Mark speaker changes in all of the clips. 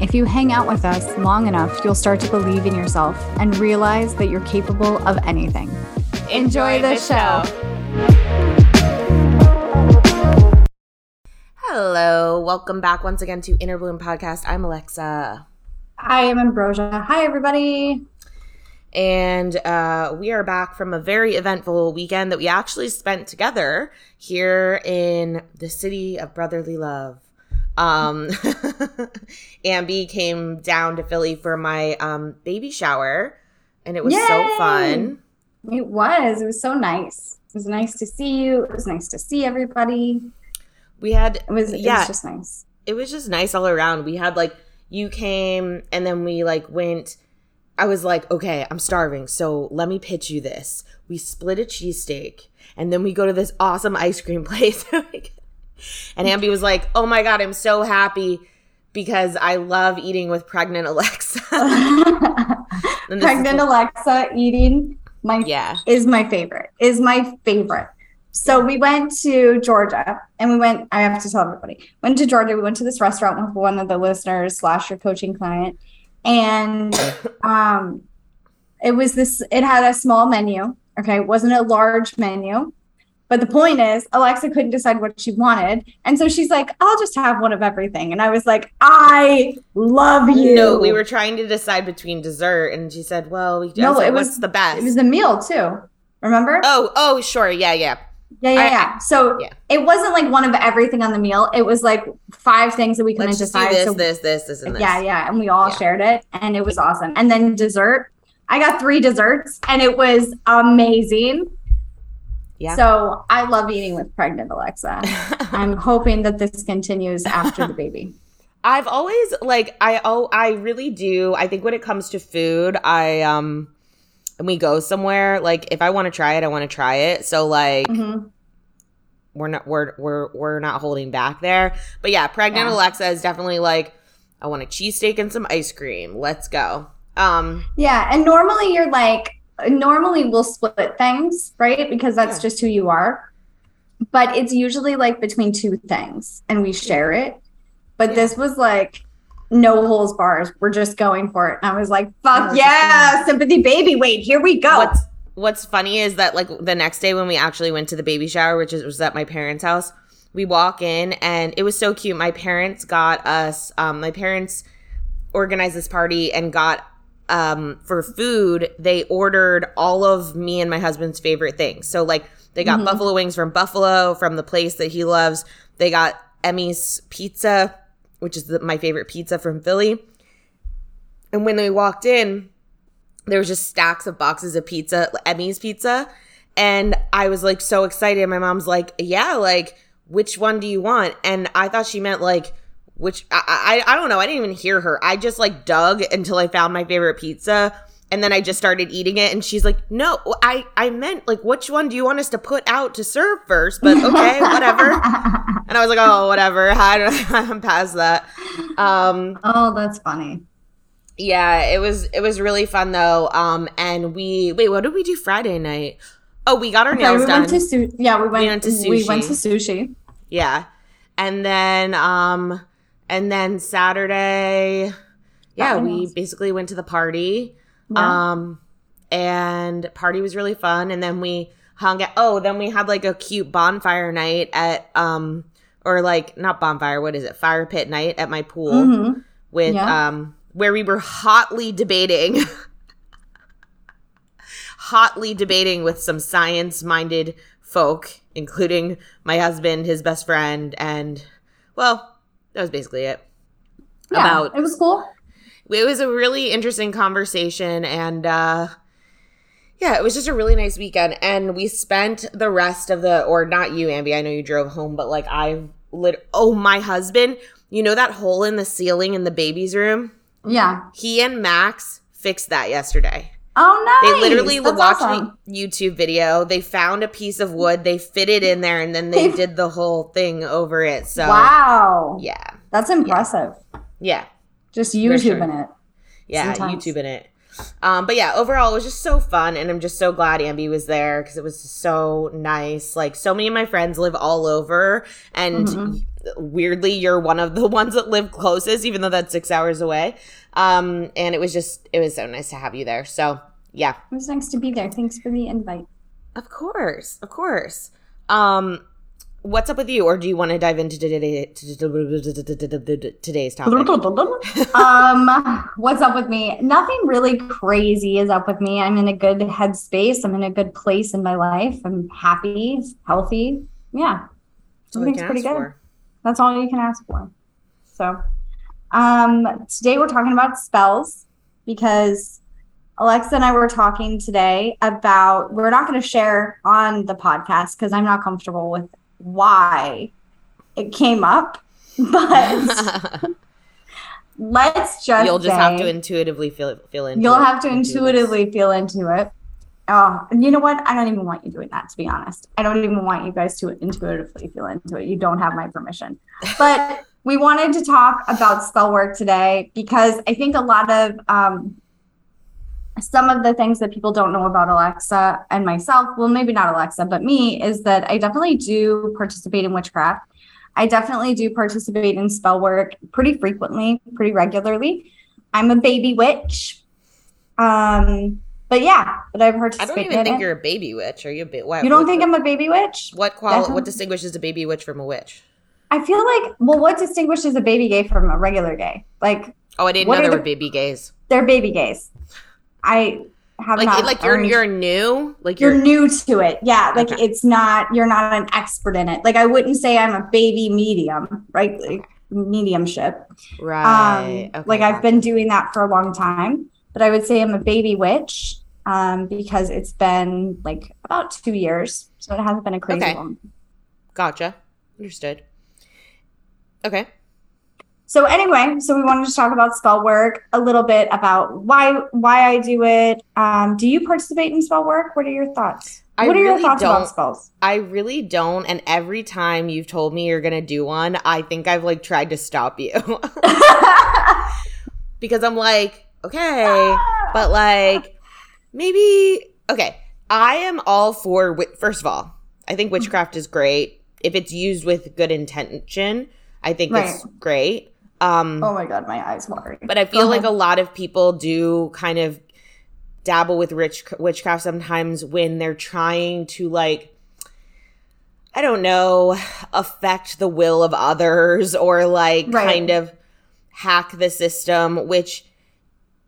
Speaker 1: if you hang out with us long enough, you'll start to believe in yourself and realize that you're capable of anything. Enjoy, the, show.
Speaker 2: Hello, welcome back once again to Inner Bloom Podcast. I'm Alexa.
Speaker 1: I am Ambrosia. Hi, everybody.
Speaker 2: And uh, we are back from a very eventful weekend that we actually spent together here in the city of brotherly love. Um, Ambi came down to Philly for my um, baby shower, and it was Yay! so fun.
Speaker 1: It was. It was so nice. It was nice to see you. It was nice to see everybody.
Speaker 2: We had
Speaker 1: it was yeah, it was just nice.
Speaker 2: It was just nice all around. We had like you came, and then we like went. I was like, okay, I'm starving, so let me pitch you this. We split a cheesesteak, and then we go to this awesome ice cream place. And Ambi was like, "Oh my god, I'm so happy because I love eating with pregnant Alexa."
Speaker 1: pregnant Alexa eating my yeah is my favorite. Is my favorite. So we went to Georgia and we went, I have to tell everybody, went to Georgia. We went to this restaurant with one of the listeners slash your coaching client. And um it was this, it had a small menu. Okay. It wasn't a large menu. But the point is, Alexa couldn't decide what she wanted. And so she's like, I'll just have one of everything. And I was like, I love you.
Speaker 2: No, we were trying to decide between dessert. And she said, Well, we no, it was the best.
Speaker 1: It was the meal too. Remember?
Speaker 2: Oh, oh, sure. Yeah, yeah.
Speaker 1: Yeah, yeah, I, yeah. So yeah. it wasn't like one of everything on the meal. It was like five things that we couldn't decide.
Speaker 2: This,
Speaker 1: so,
Speaker 2: this, this, this, and this.
Speaker 1: Yeah, yeah. And we all yeah. shared it. And it was awesome. And then dessert. I got three desserts and it was amazing. Yeah. So I love eating with pregnant Alexa. I'm hoping that this continues after the baby.
Speaker 2: I've always like I oh I really do. I think when it comes to food, I um and we go somewhere, like if I want to try it, I want to try it. So like mm-hmm. we're not we're we're we're not holding back there. But yeah, pregnant yeah. Alexa is definitely like I want a cheesesteak and some ice cream. Let's go. Um
Speaker 1: Yeah, and normally you're like normally we'll split things, right? Because that's yeah. just who you are. But it's usually like between two things and we share it. But yeah. this was like no holes bars. We're just going for it. And I was like, fuck yeah, sympathy baby. Wait, here we go.
Speaker 2: What's what's funny is that like the next day when we actually went to the baby shower, which is, was at my parents' house, we walk in and it was so cute. My parents got us um my parents organized this party and got um, for food, they ordered all of me and my husband's favorite things. So like they got mm-hmm. buffalo wings from Buffalo from the place that he loves. They got Emmy's pizza, which is the, my favorite pizza from Philly. And when they walked in, there was just stacks of boxes of pizza, Emmy's pizza. And I was like so excited. My mom's like, "Yeah, like which one do you want?" And I thought she meant like which I, I I don't know. I didn't even hear her. I just like dug until I found my favorite pizza and then I just started eating it and she's like, "No, I I meant like which one do you want us to put out to serve first? But okay, whatever." and I was like, "Oh, whatever. I don't I'm past that." Um
Speaker 1: Oh, that's funny.
Speaker 2: Yeah, it was it was really fun though. Um and we wait, what did we do Friday night? Oh, we got our nails
Speaker 1: we
Speaker 2: done.
Speaker 1: Went to su- yeah, we went, we went to sushi. We went to sushi.
Speaker 2: Yeah. And then um and then Saturday, yeah, we basically went to the party. Yeah. Um, and party was really fun. And then we hung out. Oh, then we had like a cute bonfire night at, um, or like not bonfire, what is it? Fire pit night at my pool mm-hmm. with, yeah. um, where we were hotly debating, hotly debating with some science minded folk including my husband, his best friend, and well, that was basically it.
Speaker 1: Yeah, about it was cool.
Speaker 2: It was a really interesting conversation and uh yeah, it was just a really nice weekend and we spent the rest of the or not you, Ambi, I know you drove home, but like I've lit oh my husband, you know that hole in the ceiling in the baby's room?
Speaker 1: Yeah.
Speaker 2: He and Max fixed that yesterday.
Speaker 1: Oh, no! nice.
Speaker 2: They literally That's watched awesome. a YouTube video. They found a piece of wood, they fit it in there, and then they did the whole thing over it. So,
Speaker 1: wow.
Speaker 2: Yeah.
Speaker 1: That's impressive.
Speaker 2: Yeah.
Speaker 1: Just YouTube sure. in it.
Speaker 2: Yeah, Sometimes. YouTube in it. Um, but yeah, overall, it was just so fun, and I'm just so glad Ambi was there because it was so nice. Like, so many of my friends live all over, and mm-hmm. weirdly, you're one of the ones that live closest, even though that's six hours away. Um, and it was just, it was so nice to have you there. So, yeah.
Speaker 1: It was nice to be there. Thanks for the invite.
Speaker 2: Of course. Of course. Um, what's up with you or do you want to dive into today, today's topic
Speaker 1: um what's up with me nothing really crazy is up with me i'm in a good headspace i'm in a good place in my life i'm happy healthy yeah everything's pretty good for. that's all you can ask for so um, today we're talking about spells because Alexa and I were talking today about we're not going to share on the podcast because I'm not comfortable with why it came up, but let's just
Speaker 2: you'll just say, have to intuitively feel feel into it.
Speaker 1: you'll it, have to intuitively feel into it. Oh, you know what? I don't even want you doing that. To be honest, I don't even want you guys to intuitively feel into it. You don't have my permission, but we wanted to talk about spell work today because I think a lot of um, some of the things that people don't know about Alexa and myself, well, maybe not Alexa, but me, is that I definitely do participate in witchcraft. I definitely do participate in spell work pretty frequently, pretty regularly. I'm a baby witch. Um, but yeah, but I've heard.
Speaker 2: I don't even think it. you're a baby witch. Are you a bit?
Speaker 1: You don't think I'm a baby witch?
Speaker 2: What qual? What distinguishes a baby witch from a witch?
Speaker 1: I feel like, well, what distinguishes a baby gay from a regular gay? Like,
Speaker 2: oh, I didn't know there were baby gays.
Speaker 1: They're baby gays. I have
Speaker 2: like not like you're you're new, like
Speaker 1: you're, you're new to it. Yeah, like okay. it's not you're not an expert in it. Like I wouldn't say I'm a baby medium, right? Like mediumship,
Speaker 2: right?
Speaker 1: Um, okay, like I've been doing that for a long time, but I would say I'm a baby witch um, because it's been like about two years, so it hasn't been a crazy one.
Speaker 2: Gotcha. Understood. Okay.
Speaker 1: So anyway, so we wanted to talk about spell work, a little bit about why why I do it. Um, do you participate in spell work? What are your thoughts?
Speaker 2: I
Speaker 1: what are
Speaker 2: really
Speaker 1: your thoughts
Speaker 2: don't,
Speaker 1: about spells?
Speaker 2: I really don't. And every time you've told me you're gonna do one, I think I've like tried to stop you. because I'm like, okay, but like maybe okay. I am all for first of all, I think witchcraft is great if it's used with good intention. I think right. it's great. Um,
Speaker 1: oh my god, my eyes watering.
Speaker 2: But I feel like a lot of people do kind of dabble with rich witchcraft sometimes when they're trying to like I don't know, affect the will of others or like right. kind of hack the system, which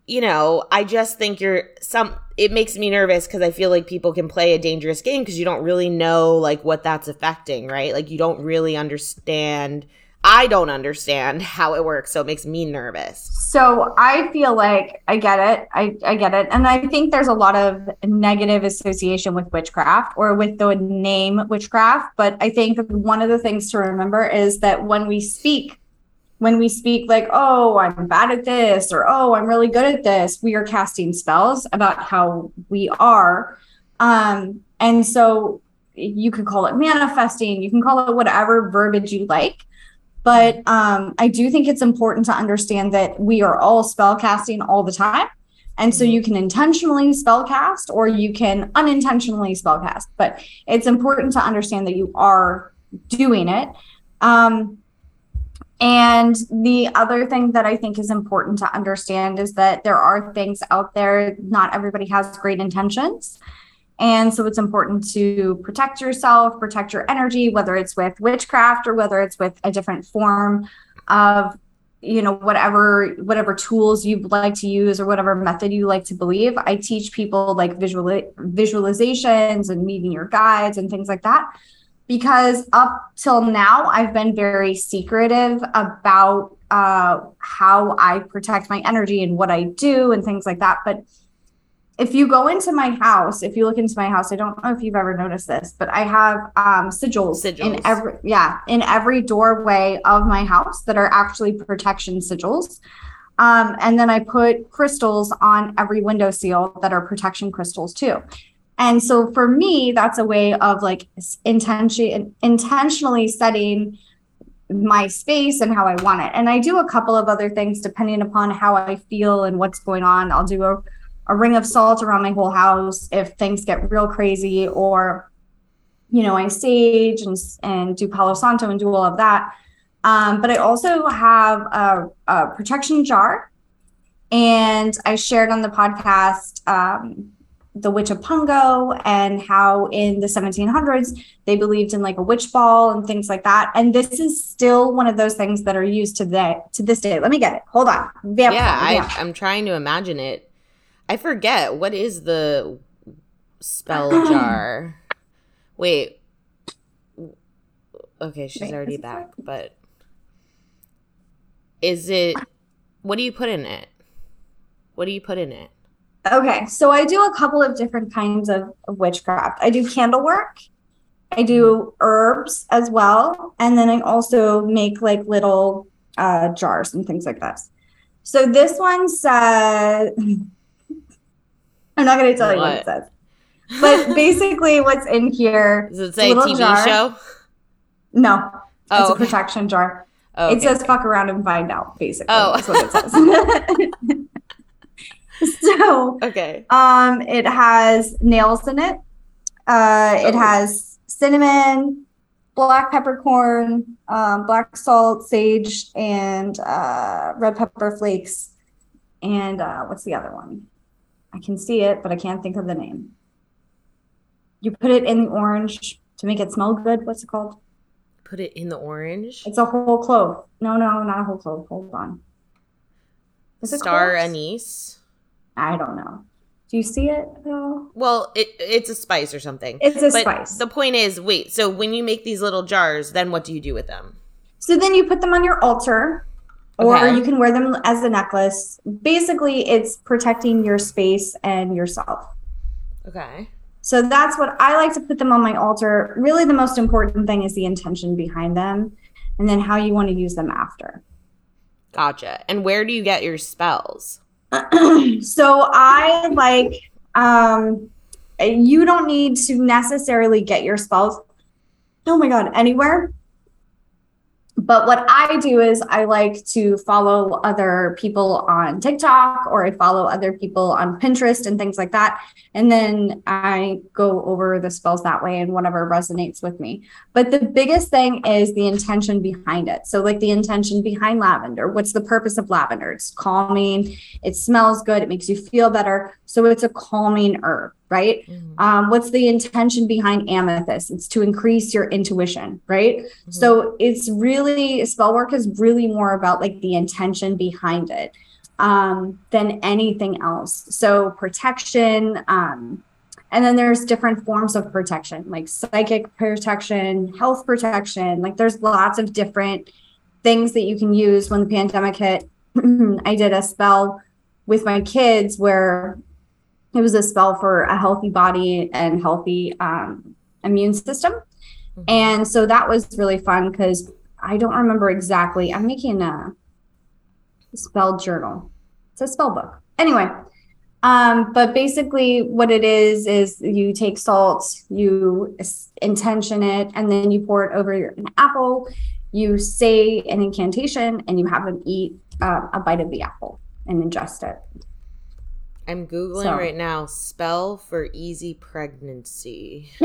Speaker 2: you know, I just think you're some it makes me nervous because I feel like people can play a dangerous game because you don't really know like what that's affecting, right? Like you don't really understand I don't understand how it works, so it makes me nervous.
Speaker 1: So I feel like I get it. I, I get it. And I think there's a lot of negative association with witchcraft or with the name witchcraft. But I think one of the things to remember is that when we speak, when we speak like, oh, I'm bad at this, or oh, I'm really good at this, we are casting spells about how we are. Um, and so you could call it manifesting, you can call it whatever verbiage you like but um, I do think it's important to understand that we are all spell casting all the time. And so you can intentionally spell cast or you can unintentionally spell cast, but it's important to understand that you are doing it. Um, and the other thing that I think is important to understand is that there are things out there, not everybody has great intentions. And so it's important to protect yourself, protect your energy, whether it's with witchcraft or whether it's with a different form of you know whatever whatever tools you like to use or whatever method you like to believe i teach people like visual visualizations and meeting your guides and things like that because up till now I've been very secretive about uh, how I protect my energy and what I do and things like that. But if you go into my house, if you look into my house, I don't know if you've ever noticed this, but I have um, sigils, sigils, in every yeah in every doorway of my house that are actually protection sigils. Um, and then I put crystals on every window seal that are protection crystals too. And so for me, that's a way of like intention intentionally setting my space and how I want it. And I do a couple of other things depending upon how I feel and what's going on. I'll do a, a ring of salt around my whole house if things get real crazy, or you know, I sage and and do Palo Santo and do all of that. Um, but I also have a, a, protection jar, and I shared on the podcast um, the witch of Pungo and how in the 1700s they believed in like a witch ball and things like that. And this is still one of those things that are used to the to this day. Let me get it. Hold on.
Speaker 2: Vamp, yeah, I, I'm trying to imagine it. I forget what is the spell jar. Wait. Okay, she's Wait, already back, but is it what do you put in it? What do you put in it?
Speaker 1: Okay, so I do a couple of different kinds of, of witchcraft. I do candle work, I do herbs as well, and then I also make like little uh, jars and things like this. So this one says, I'm not going to tell what? you what it says, but basically, what's in here?
Speaker 2: Does it say TV jar. show?
Speaker 1: No, oh, it's a protection jar. Oh, okay, it says okay. "fuck around and find out." Basically, oh. that's what it says. so
Speaker 2: okay.
Speaker 1: Um, it has nails in it. Uh, oh. it has cinnamon, black peppercorn, um, black salt, sage, and uh, red pepper flakes. And uh, what's the other one? I can see it, but I can't think of the name. You put it in the orange to make it smell good. What's it called?
Speaker 2: Put it in the orange.
Speaker 1: It's a whole clove. No, no, not a whole clove. Hold on.
Speaker 2: Is it Star anise.
Speaker 1: I don't know. Do you see it at all?
Speaker 2: Well, it, it's a spice or something.
Speaker 1: It's a but spice.
Speaker 2: The point is, wait, so when you make these little jars, then what do you do with them?
Speaker 1: So then you put them on your altar, or you can wear them as a necklace. Basically, it's protecting your space and yourself.
Speaker 2: Okay.
Speaker 1: So that's what I like to put them on my altar. Really, the most important thing is the intention behind them and then how you want to use them after.
Speaker 2: Gotcha. And where do you get your spells?
Speaker 1: so I like um you don't need to necessarily get your spells oh my god anywhere but what I do is I like to follow other people on TikTok or I follow other people on Pinterest and things like that. And then I go over the spells that way and whatever resonates with me. But the biggest thing is the intention behind it. So, like the intention behind lavender. What's the purpose of lavender? It's calming, it smells good, it makes you feel better. So, it's a calming herb right? Mm-hmm. Um, what's the intention behind amethyst? It's to increase your intuition, right? Mm-hmm. So it's really spell work is really more about like the intention behind it um, than anything else. So protection. Um, and then there's different forms of protection, like psychic protection, health protection. Like there's lots of different things that you can use when the pandemic hit. I did a spell with my kids where it was a spell for a healthy body and healthy um, immune system. Mm-hmm. And so that was really fun because I don't remember exactly. I'm making a spell journal. It's a spell book. Anyway, um, but basically, what it is is you take salt, you intention it, and then you pour it over an apple. You say an incantation, and you have them eat uh, a bite of the apple and ingest it.
Speaker 2: I'm googling so. right now. Spell for easy pregnancy.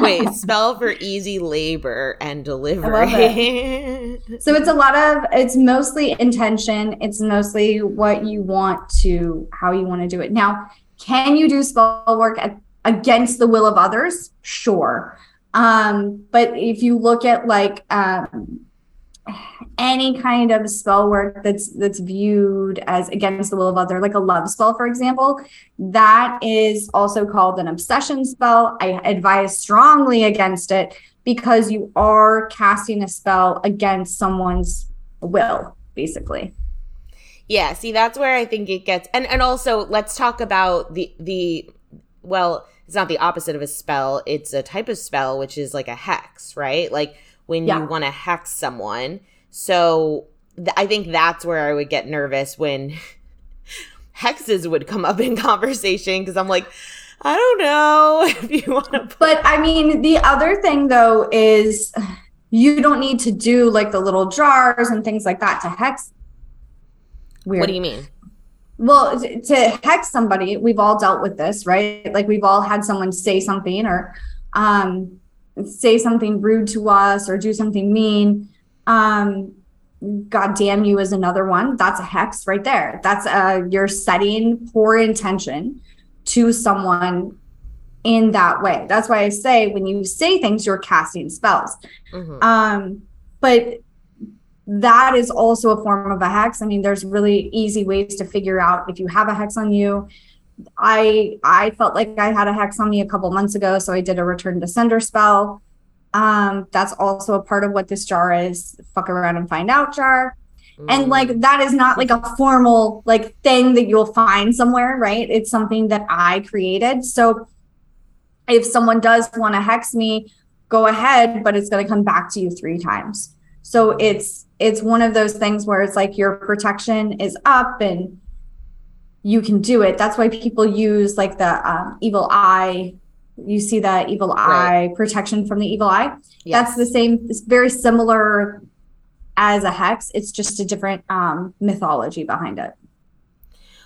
Speaker 2: Wait, spell for easy labor and delivery.
Speaker 1: It. so it's a lot of. It's mostly intention. It's mostly what you want to, how you want to do it. Now, can you do spell work at, against the will of others? Sure. Um, but if you look at like um, any kind of spell work that's that's viewed as against the will of other like a love spell for example that is also called an obsession spell. I advise strongly against it because you are casting a spell against someone's will basically.
Speaker 2: Yeah see that's where i think it gets and and also let's talk about the the well it's not the opposite of a spell. It's a type of spell which is like a hex right? Like when yeah. you want to hex someone so th- I think that's where I would get nervous when hexes would come up in conversation because I'm like, I don't know if you want to.
Speaker 1: But I mean, the other thing though is you don't need to do like the little jars and things like that to hex.
Speaker 2: Weird. What do you mean?
Speaker 1: Well, to hex somebody, we've all dealt with this, right? Like we've all had someone say something or um, say something rude to us or do something mean um, God damn you is another one. That's a hex right there. That's uh you're setting poor intention to someone in that way. That's why I say when you say things, you're casting spells. Mm-hmm. Um, but that is also a form of a hex. I mean, there's really easy ways to figure out if you have a hex on you. I I felt like I had a hex on me a couple months ago, so I did a return to sender spell. Um, that's also a part of what this jar is. Fuck around and find out jar. Mm. And like that is not like a formal like thing that you'll find somewhere, right? It's something that I created. So if someone does want to hex me, go ahead, but it's going to come back to you three times. So it's it's one of those things where it's like your protection is up and you can do it. That's why people use like the um, evil eye you see that evil eye protection from the evil eye. That's the same. It's very similar as a hex. It's just a different um, mythology behind it.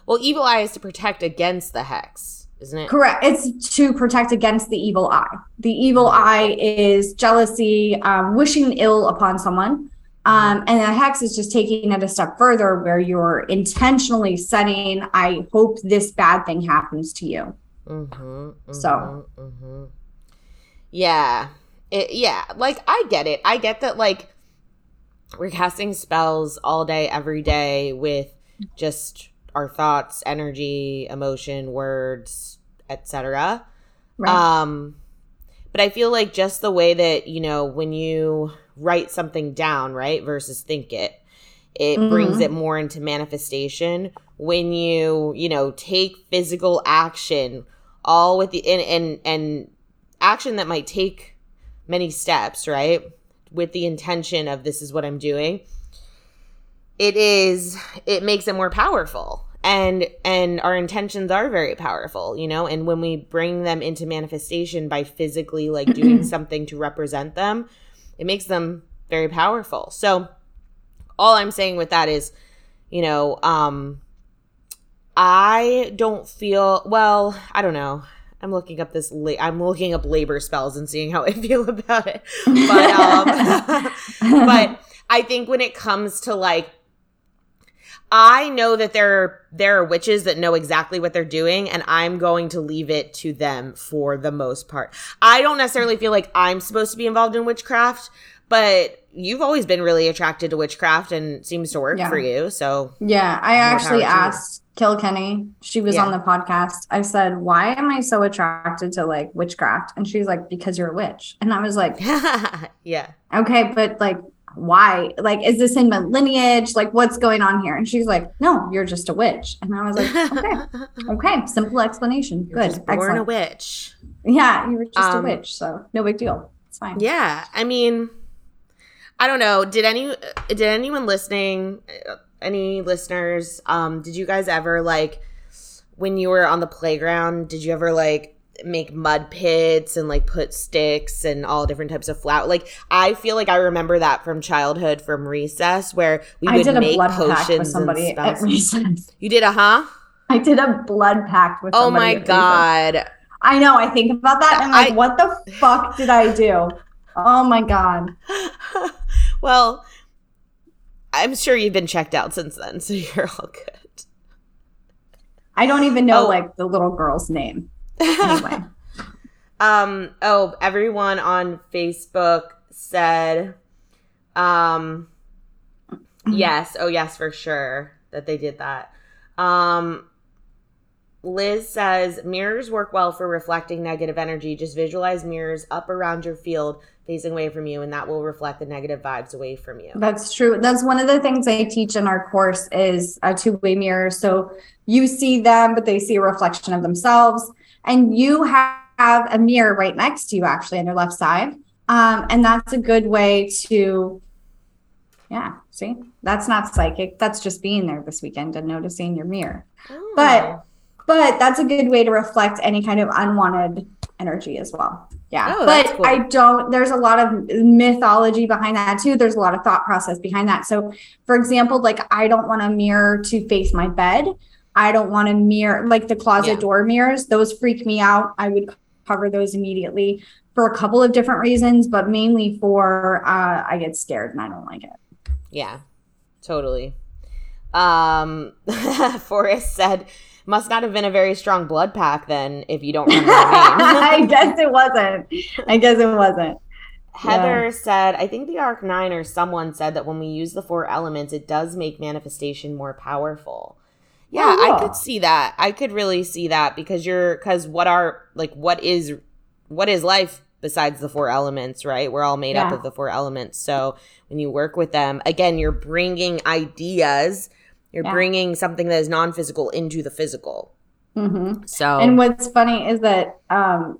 Speaker 2: Well, evil eye is to protect against the hex, isn't it?
Speaker 1: Correct. It's to protect against the evil eye. The evil eye is jealousy, um, wishing ill upon someone. Um, and the hex is just taking it a step further where you're intentionally setting, I hope this bad thing happens to you. Mm-hmm, mm-hmm, so, mm-hmm.
Speaker 2: yeah, it, yeah, like I get it. I get that. Like we're casting spells all day, every day with just our thoughts, energy, emotion, words, etc. Right. Um, but I feel like just the way that you know when you write something down, right, versus think it, it mm-hmm. brings it more into manifestation when you you know take physical action all with the and and, and action that might take many steps, right? With the intention of this is what I'm doing. It is it makes it more powerful. And and our intentions are very powerful, you know, and when we bring them into manifestation by physically like doing something to represent them, it makes them very powerful. So all I'm saying with that is, you know, um I don't feel well. I don't know. I'm looking up this. La- I'm looking up labor spells and seeing how I feel about it. But um, but I think when it comes to like, I know that there are, there are witches that know exactly what they're doing, and I'm going to leave it to them for the most part. I don't necessarily feel like I'm supposed to be involved in witchcraft, but you've always been really attracted to witchcraft and seems to work yeah. for you. So
Speaker 1: yeah, I actually asked Kilkenny. She was yeah. on the podcast. I said, "Why am I so attracted to like witchcraft?" And she's like, "Because you're a witch." And I was like,
Speaker 2: "Yeah,
Speaker 1: okay, but like." Why? Like, is this in my lineage? Like, what's going on here? And she's like, No, you're just a witch. And I was like, Okay, okay, simple explanation. You're Good,
Speaker 2: born Excellent. a witch.
Speaker 1: Yeah, you were just um, a witch, so no big deal. It's fine.
Speaker 2: Yeah, I mean, I don't know. Did any did anyone listening any listeners, um, did you guys ever like when you were on the playground, did you ever like make mud pits and like put sticks and all different types of flour. Like I feel like I remember that from childhood from recess where we would make potions with somebody at recess. You did a huh?
Speaker 1: I did a blood pact with
Speaker 2: Oh my god. Recess.
Speaker 1: I know, I think about that and I'm like, I, what the fuck did I do? Oh my god.
Speaker 2: well, I'm sure you've been checked out since then, so you're all good.
Speaker 1: I don't even know oh. like the little girl's name. Anyway.
Speaker 2: um oh, everyone on Facebook said um Yes. Oh, yes, for sure that they did that. Um, Liz says mirrors work well for reflecting negative energy. Just visualize mirrors up around your field facing away from you and that will reflect the negative vibes away from you.
Speaker 1: That's true. That's one of the things I teach in our course is a two-way mirror. So you see them but they see a reflection of themselves and you have a mirror right next to you actually on your left side. Um, and that's a good way to yeah, see? That's not psychic. That's just being there this weekend and noticing your mirror. Oh. But but that's a good way to reflect any kind of unwanted energy as well. Yeah. Oh, but cool. I don't, there's a lot of mythology behind that too. There's a lot of thought process behind that. So, for example, like I don't want a mirror to face my bed. I don't want a mirror, like the closet yeah. door mirrors, those freak me out. I would cover those immediately for a couple of different reasons, but mainly for uh, I get scared and I don't like it.
Speaker 2: Yeah, totally. Um, Forrest said, must not have been a very strong blood pack then, if you don't remember.
Speaker 1: I guess it wasn't. I guess it wasn't.
Speaker 2: Heather yeah. said, I think the Arc 9 or someone said that when we use the four elements, it does make manifestation more powerful. Yeah, oh, I could see that. I could really see that because you're, because what are, like, what is, what is life besides the four elements, right? We're all made yeah. up of the four elements. So when you work with them, again, you're bringing ideas you're yeah. bringing something that is non physical into the physical.
Speaker 1: Mm-hmm. So, and what's funny is that um,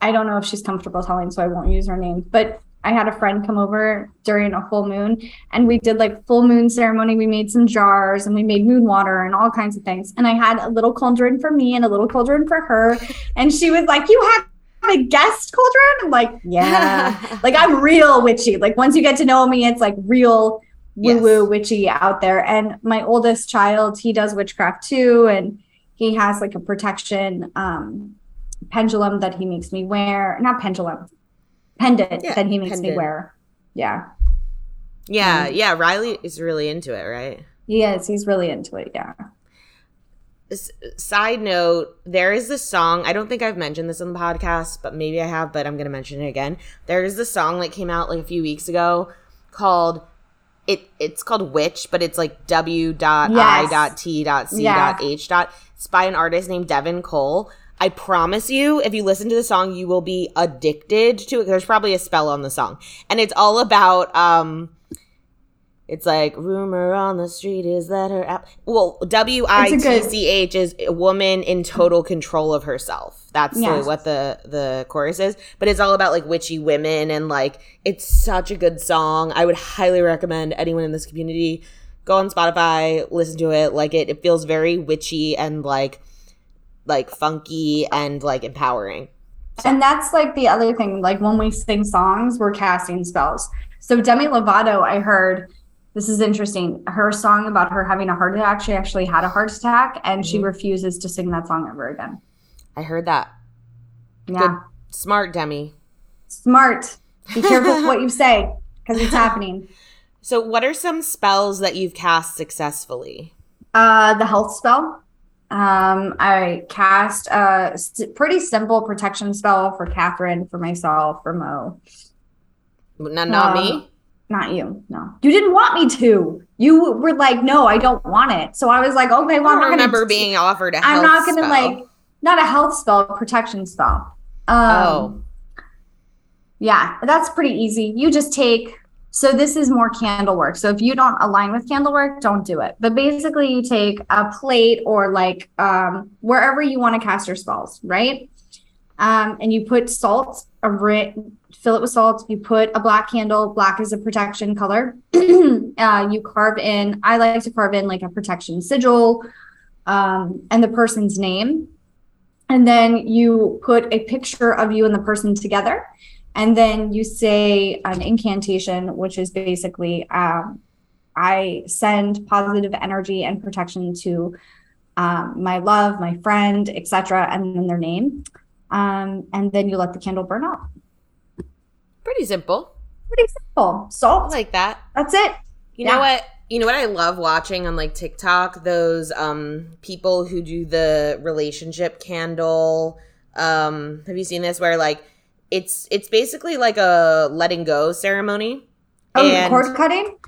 Speaker 1: I don't know if she's comfortable telling, so I won't use her name, but I had a friend come over during a full moon and we did like full moon ceremony. We made some jars and we made moon water and all kinds of things. And I had a little cauldron for me and a little cauldron for her. And she was like, You have a guest cauldron? I'm like, Yeah. like I'm real witchy. Like once you get to know me, it's like real woo woo yes. witchy out there. And my oldest child, he does witchcraft too. And he has like a protection um, pendulum that he makes me wear. Not pendulum, pendant yeah, that he makes pendant. me wear. Yeah.
Speaker 2: Yeah. Um, yeah. Riley is really into it, right?
Speaker 1: He is. He's really into it. Yeah.
Speaker 2: Side note, there is this song. I don't think I've mentioned this on the podcast, but maybe I have, but I'm going to mention it again. There is this song that came out like a few weeks ago called it it's called Witch, but it's like W dot I dot T dot C dot H dot. It's by an artist named Devon Cole. I promise you, if you listen to the song, you will be addicted to it. There's probably a spell on the song, and it's all about um it's like rumor on the street is that her app. Well, W I T C H is a woman in total control of herself. That's yes. the, what the the chorus is. But it's all about like witchy women and like it's such a good song. I would highly recommend anyone in this community go on Spotify, listen to it. Like it, it feels very witchy and like like funky and like empowering.
Speaker 1: So. And that's like the other thing. Like when we sing songs, we're casting spells. So Demi Lovato, I heard this is interesting. Her song about her having a heart attack, she actually had a heart attack and mm-hmm. she refuses to sing that song ever again.
Speaker 2: I heard that. Yeah. Good. Smart, Demi.
Speaker 1: Smart. Be careful what you say because it's happening.
Speaker 2: So, what are some spells that you've cast successfully?
Speaker 1: Uh, the health spell. Um, I cast a pretty simple protection spell for Catherine, for myself, for Mo.
Speaker 2: Not, not um, me
Speaker 1: not you. No, you didn't want me to. You were like, no, I don't want it. So I was like, okay, well,
Speaker 2: I remember gonna, being offered a. I'm
Speaker 1: not going to like, not a health spell, protection spell. Um, oh, yeah, that's pretty easy. You just take. So this is more candle work. So if you don't align with candle work, don't do it. But basically, you take a plate or like um, wherever you want to cast your spells, right? Um, and you put salt, a ri- fill it with salt. You put a black candle. Black is a protection color. uh, you carve in. I like to carve in like a protection sigil, um, and the person's name. And then you put a picture of you and the person together. And then you say an incantation, which is basically um, I send positive energy and protection to um, my love, my friend, etc., and then their name. Um, and then you let the candle burn out.
Speaker 2: Pretty simple.
Speaker 1: Pretty simple. Salt.
Speaker 2: I like that.
Speaker 1: That's it.
Speaker 2: You yeah. know what? You know what I love watching on like TikTok? Those um people who do the relationship candle. Um, have you seen this where like it's it's basically like a letting go ceremony.
Speaker 1: Oh, and cord cutting?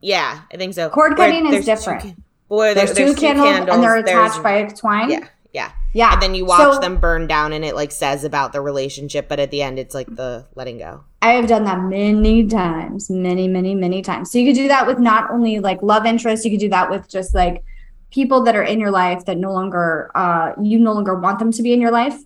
Speaker 2: Yeah, I think so.
Speaker 1: Cord cutting is different. Two, boy, there's, there's, two, candles, candles, and they're attached by a twine.
Speaker 2: Yeah, yeah,
Speaker 1: yeah.
Speaker 2: And then you watch so, them burn down, and it like says about the relationship, but at the end, it's like the letting go.
Speaker 1: I have done that many times, many, many, many times. So you could do that with not only like love interest, you could do that with just like people that are in your life that no longer uh you no longer want them to be in your life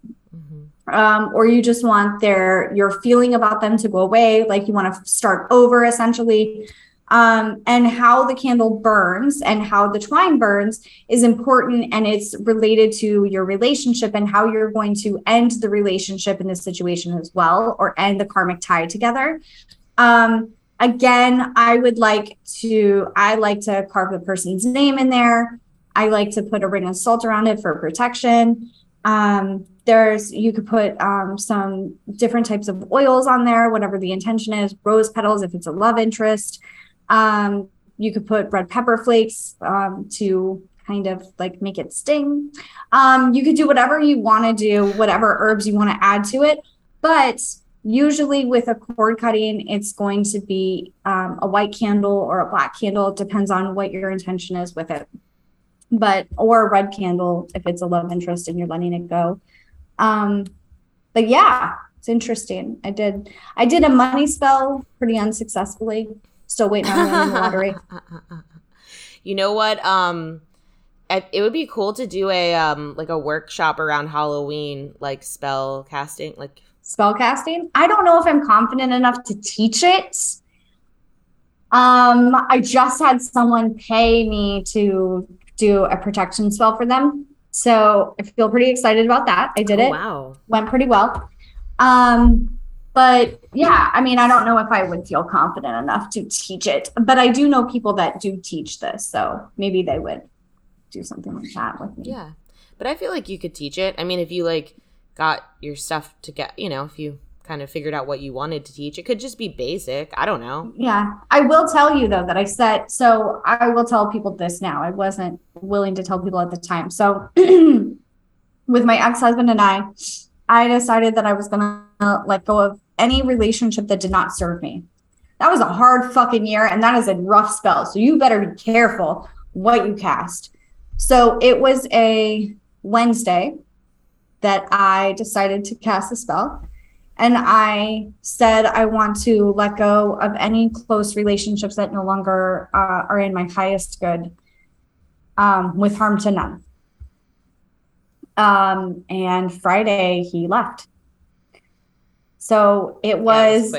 Speaker 1: um, or you just want their your feeling about them to go away like you want to start over essentially. Um, and how the candle burns and how the twine burns is important and it's related to your relationship and how you're going to end the relationship in this situation as well or end the karmic tie together. Um, again i would like to i like to carve the person's name in there. I like to put a ring of salt around it for protection um, there's you could put um, some different types of oils on there, whatever the intention is. Rose petals if it's a love interest. Um, you could put red pepper flakes um, to kind of like make it sting. Um, you could do whatever you want to do, whatever herbs you want to add to it. But usually with a cord cutting, it's going to be um, a white candle or a black candle. It depends on what your intention is with it. But or a red candle if it's a love interest and you're letting it go. Um, but yeah, it's interesting. I did I did a money spell pretty unsuccessfully. Still waiting on the lottery.
Speaker 2: You know what? Um, it would be cool to do a um like a workshop around Halloween, like spell casting, like
Speaker 1: spell casting. I don't know if I'm confident enough to teach it. Um, I just had someone pay me to do a protection spell for them. So I feel pretty excited about that. I did oh, it.
Speaker 2: Wow.
Speaker 1: Went pretty well. Um, but yeah, I mean, I don't know if I would feel confident enough to teach it, but I do know people that do teach this. So maybe they would do something like that with me.
Speaker 2: Yeah. But I feel like you could teach it. I mean, if you like got your stuff to get, you know, if you kind of figured out what you wanted to teach. It could just be basic. I don't know.
Speaker 1: Yeah. I will tell you though that I said so I will tell people this now. I wasn't willing to tell people at the time. So with my ex-husband and I, I decided that I was gonna let go of any relationship that did not serve me. That was a hard fucking year and that is a rough spell. So you better be careful what you cast. So it was a Wednesday that I decided to cast a spell and I said I want to let go of any close relationships that no longer uh, are in my highest good, um, with harm to none. Um, and Friday he left. So it was, was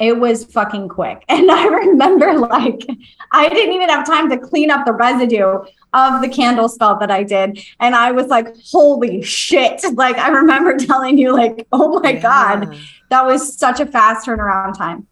Speaker 1: it was fucking quick. And I remember like I didn't even have time to clean up the residue of the candle spell that I did. And I was like, holy shit. Like I remember telling you, like, oh my yeah. God, that was such a fast turnaround time.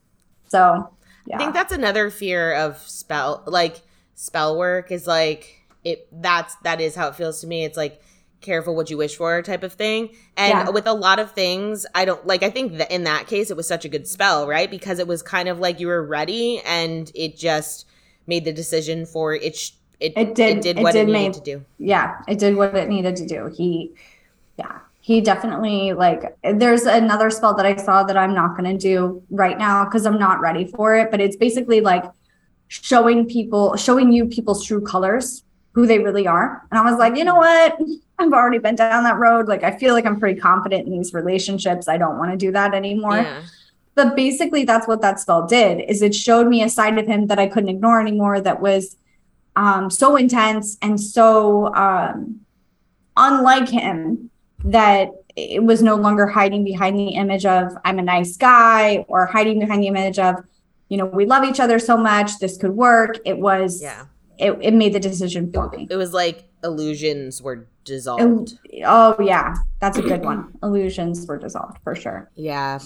Speaker 1: So
Speaker 2: yeah. I think that's another fear of spell like spell work is like it that's that is how it feels to me. It's like careful what you wish for type of thing. And yeah. with a lot of things, I don't like I think that in that case it was such a good spell, right? Because it was kind of like you were ready and it just made the decision for it sh- it, it did it did what it, did it needed made, to do.
Speaker 1: Yeah, it did what it needed to do. He yeah, he definitely like there's another spell that I saw that I'm not going to do right now cuz I'm not ready for it, but it's basically like showing people showing you people's true colors who they really are. And I was like, you know what? I've already been down that road. Like, I feel like I'm pretty confident in these relationships. I don't want to do that anymore. Yeah. But basically, that's what that spell did. Is it showed me a side of him that I couldn't ignore anymore. That was um, so intense and so um, unlike him that it was no longer hiding behind the image of I'm a nice guy or hiding behind the image of you know we love each other so much this could work. It was yeah it, it made the decision for me.
Speaker 2: It was like illusions were dissolved.
Speaker 1: It, oh yeah, that's a good one. illusions were dissolved for sure.
Speaker 2: Yeah.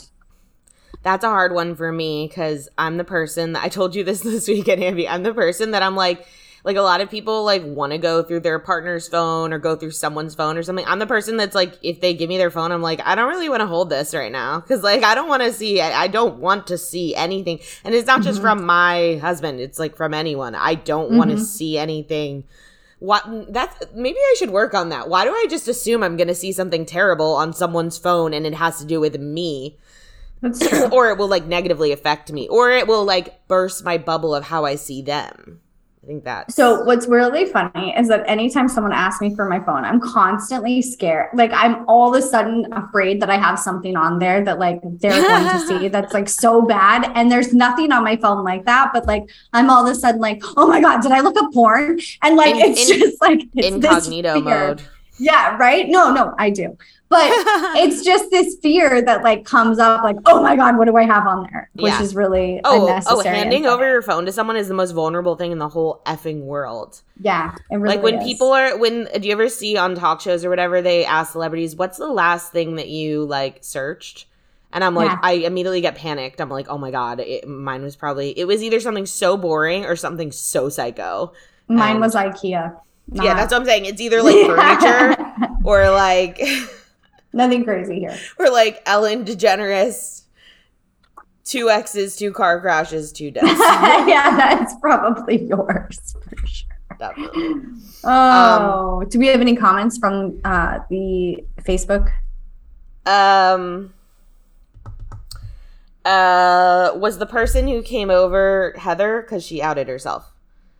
Speaker 2: That's a hard one for me because I'm the person that I told you this this weekend, Ambi. I'm the person that I'm like, like a lot of people like want to go through their partner's phone or go through someone's phone or something. I'm the person that's like, if they give me their phone, I'm like, I don't really want to hold this right now because like I don't want to see, I, I, don't want to see anything. And it's not just mm-hmm. from my husband; it's like from anyone. I don't mm-hmm. want to see anything. What that's maybe I should work on that. Why do I just assume I'm going to see something terrible on someone's phone and it has to do with me?
Speaker 1: That's true.
Speaker 2: or it will like negatively affect me, or it will like burst my bubble of how I see them. I think that.
Speaker 1: So what's really funny is that anytime someone asks me for my phone, I'm constantly scared. Like I'm all of a sudden afraid that I have something on there that like they're going to see that's like so bad. And there's nothing on my phone like that. But like I'm all of a sudden like, oh my God, did I look up porn? And like in, it's in, just like it's
Speaker 2: incognito mode.
Speaker 1: Yeah, right. No, no, I do. But it's just this fear that like comes up, like, oh my god, what do I have on there? Which yeah. is really
Speaker 2: oh oh handing over your phone to someone is the most vulnerable thing in the whole effing world.
Speaker 1: Yeah,
Speaker 2: really like when is. people are when do you ever see on talk shows or whatever they ask celebrities what's the last thing that you like searched. And I'm like, yeah. I immediately get panicked. I'm like, oh my god, it, mine was probably it was either something so boring or something so psycho.
Speaker 1: Mine and, was IKEA.
Speaker 2: Not. Yeah, that's what I'm saying. It's either like furniture or like
Speaker 1: Nothing crazy here.
Speaker 2: We're like Ellen DeGeneres, two X's, two car crashes, two deaths.
Speaker 1: yeah, that's probably yours for sure. Definitely. Oh, um, do we have any comments from uh, the Facebook?
Speaker 2: Um. Uh, was the person who came over Heather because she outed herself?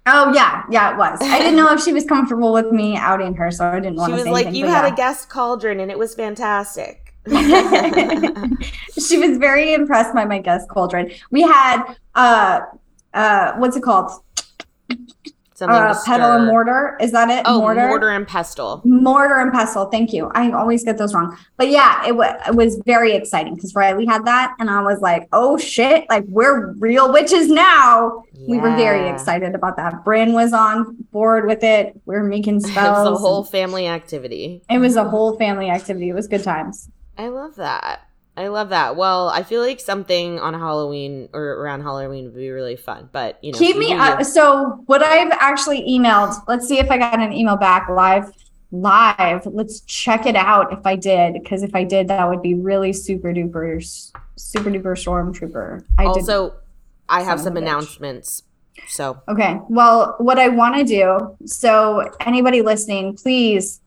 Speaker 1: Oh yeah, yeah, it was. I didn't know if she was comfortable with me outing her, so I didn't want to. She was
Speaker 2: like, "You had yeah. a guest cauldron, and it was fantastic."
Speaker 1: she was very impressed by my guest cauldron. We had uh, uh, what's it called? Something uh, pedal and mortar. Is that it?
Speaker 2: Oh, mortar? mortar and pestle.
Speaker 1: Mortar and pestle. Thank you. I always get those wrong. But yeah, it, w- it was very exciting because Riley had that, and I was like, "Oh shit! Like we're real witches now." Yeah. We were very excited about that. Bryn was on board with it. We are making spells.
Speaker 2: it was a whole family activity.
Speaker 1: It was a whole family activity. It was good times.
Speaker 2: I love that. I love that. Well, I feel like something on Halloween or around Halloween would be really fun. But you know,
Speaker 1: keep me. Uh, so what I've actually emailed. Let's see if I got an email back live. Live. Let's check it out. If I did, because if I did, that would be really super duper, super duper stormtrooper.
Speaker 2: I also, I have some announcements. So
Speaker 1: okay. Well, what I want to do. So anybody listening, please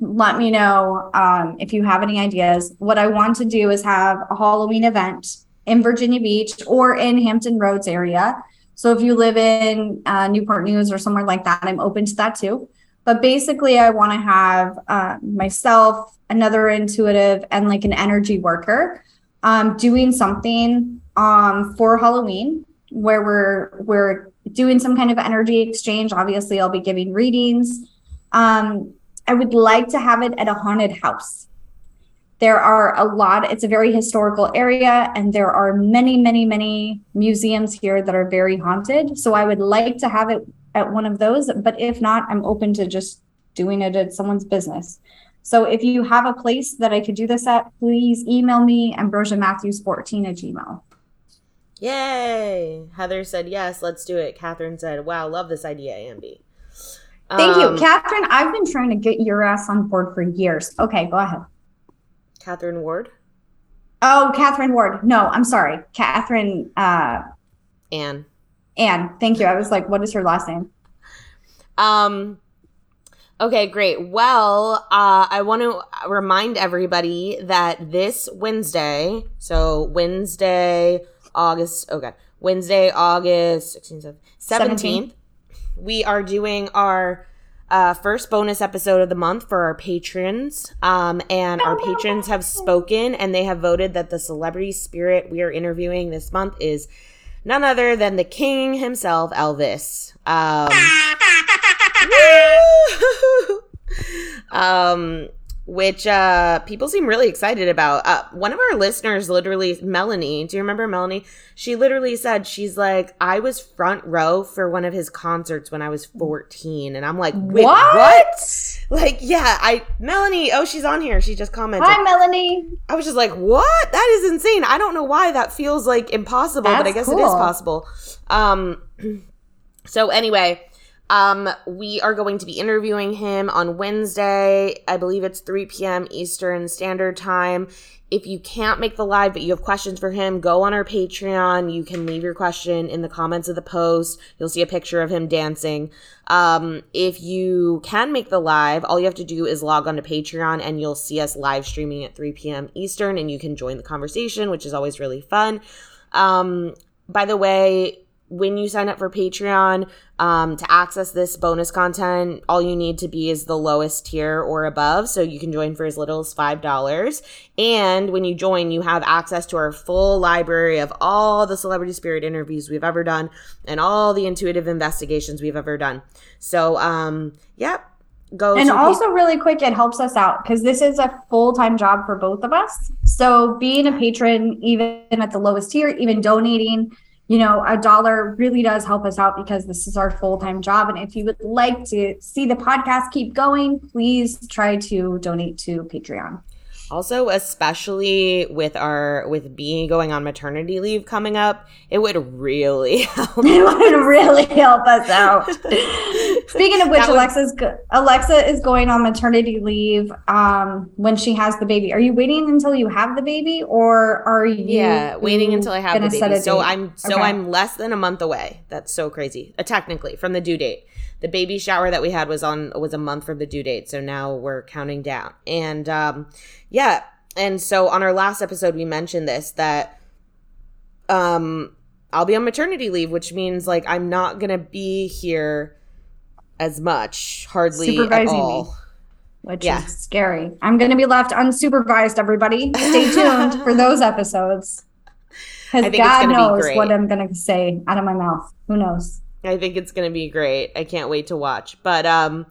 Speaker 1: let me know um, if you have any ideas. What I want to do is have a Halloween event in Virginia Beach or in Hampton Roads area. So if you live in uh, Newport News or somewhere like that, I'm open to that too. But basically, I want to have uh, myself, another intuitive, and like an energy worker um, doing something um, for Halloween where we're we're doing some kind of energy exchange. Obviously, I'll be giving readings. Um, I would like to have it at a haunted house. There are a lot, it's a very historical area, and there are many, many, many museums here that are very haunted. So I would like to have it at one of those. But if not, I'm open to just doing it at someone's business. So if you have a place that I could do this at, please email me ambrosia matthews 14 at gmail.
Speaker 2: Yay! Heather said yes, let's do it. Catherine said, wow, love this idea, Ambi.
Speaker 1: Thank um, you, Catherine. I've been trying to get your ass on board for years. Okay, go ahead.
Speaker 2: Catherine Ward.
Speaker 1: Oh, Catherine Ward. No, I'm sorry, Catherine. Uh,
Speaker 2: Anne.
Speaker 1: Anne. Thank you. I was like, what is her last name?
Speaker 2: Um. Okay, great. Well, uh, I want to remind everybody that this Wednesday, so Wednesday, August, okay, Wednesday, August 16th, 17th, 17th we are doing our uh, first bonus episode of the month for our patrons. Um, and our patrons have spoken and they have voted that the celebrity spirit we are interviewing this month is none other than the king himself, Elvis. Um, um which uh, people seem really excited about. Uh, one of our listeners, literally, Melanie, do you remember Melanie? She literally said, she's like, I was front row for one of his concerts when I was 14. And I'm like, what? what? Like, yeah, I, Melanie, oh, she's on here. She just commented.
Speaker 1: Hi, Melanie.
Speaker 2: I was just like, what? That is insane. I don't know why that feels like impossible, That's but I guess cool. it is possible. Um, so anyway, um, we are going to be interviewing him on Wednesday. I believe it's 3 p.m. Eastern Standard Time. if you can't make the live but you have questions for him, go on our Patreon. You can leave your question in the comments of the post. You'll see a picture of him dancing. Um, if you can make the live, all you have to do is log on to Patreon and you'll see us live streaming at 3 p.m. Eastern and you can join the conversation, which is always really fun. Um, by the way, when you sign up for Patreon um, to access this bonus content, all you need to be is the lowest tier or above. So you can join for as little as $5. And when you join, you have access to our full library of all the celebrity spirit interviews we've ever done and all the intuitive investigations we've ever done. So, um, yeah,
Speaker 1: go and also really quick it helps us out because this is a full-time job for both of us so being a patron even at the lowest tier even donating you know, a dollar really does help us out because this is our full time job. And if you would like to see the podcast keep going, please try to donate to Patreon.
Speaker 2: Also, especially with our with being going on maternity leave coming up, it would really help.
Speaker 1: It would really help us out. Speaking of which, would, Alexa's Alexa is going on maternity leave um, when she has the baby. Are you waiting until you have the baby, or are you?
Speaker 2: Yeah, waiting until I have the baby. So I'm so okay. I'm less than a month away. That's so crazy. Uh, technically, from the due date the baby shower that we had was on was a month from the due date so now we're counting down. And um yeah and so on our last episode we mentioned this that um i'll be on maternity leave which means like i'm not gonna be here as much hardly at all me,
Speaker 1: which yeah. is scary. I'm gonna be left unsupervised everybody. Stay tuned for those episodes. Because god knows what i'm gonna say out of my mouth. Who knows
Speaker 2: I think it's going to be great. I can't wait to watch. But um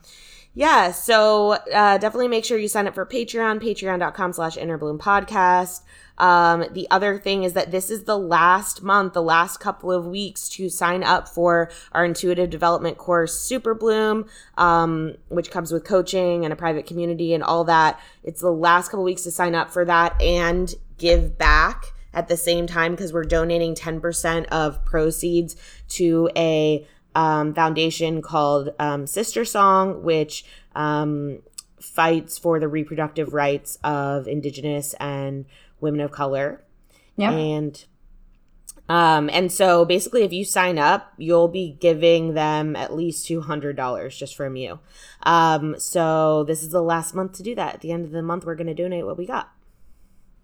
Speaker 2: yeah, so uh, definitely make sure you sign up for Patreon, patreon.com slash innerbloom podcast. Um, the other thing is that this is the last month, the last couple of weeks to sign up for our intuitive development course, Super Bloom, um, which comes with coaching and a private community and all that. It's the last couple weeks to sign up for that and give back at the same time because we're donating 10% of proceeds to a um, foundation called um, SisterSong, which um, fights for the reproductive rights of Indigenous and women of color. Yeah. And um, and so basically, if you sign up, you'll be giving them at least two hundred dollars just from you. Um, so this is the last month to do that. At the end of the month, we're going to donate what we got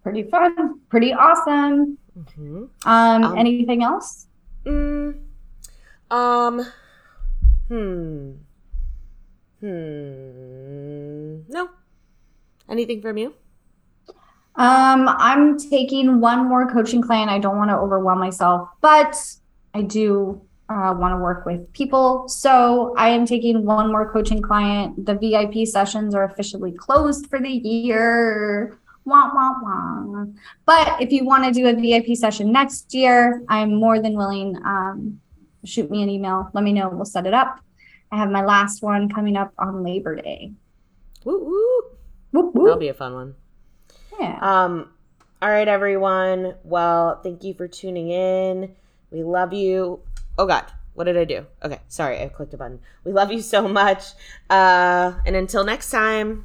Speaker 1: pretty fun, pretty awesome. Mm-hmm. Um, um, anything else?
Speaker 2: Mm, um, hmm, hmm. No. Anything from you?
Speaker 1: Um, I'm taking one more coaching client. I don't want to overwhelm myself, but I do uh, want to work with people. So I am taking one more coaching client. The VIP sessions are officially closed for the year. Wah, wah, wah. But if you want to do a VIP session next year, I'm more than willing. Um, shoot me an email. Let me know. We'll set it up. I have my last one coming up on Labor Day.
Speaker 2: Woo woo. Whoop, whoop. That'll be a fun one. Yeah. Um. All right, everyone. Well, thank you for tuning in. We love you. Oh God, what did I do? Okay, sorry, I clicked a button. We love you so much. Uh, and until next time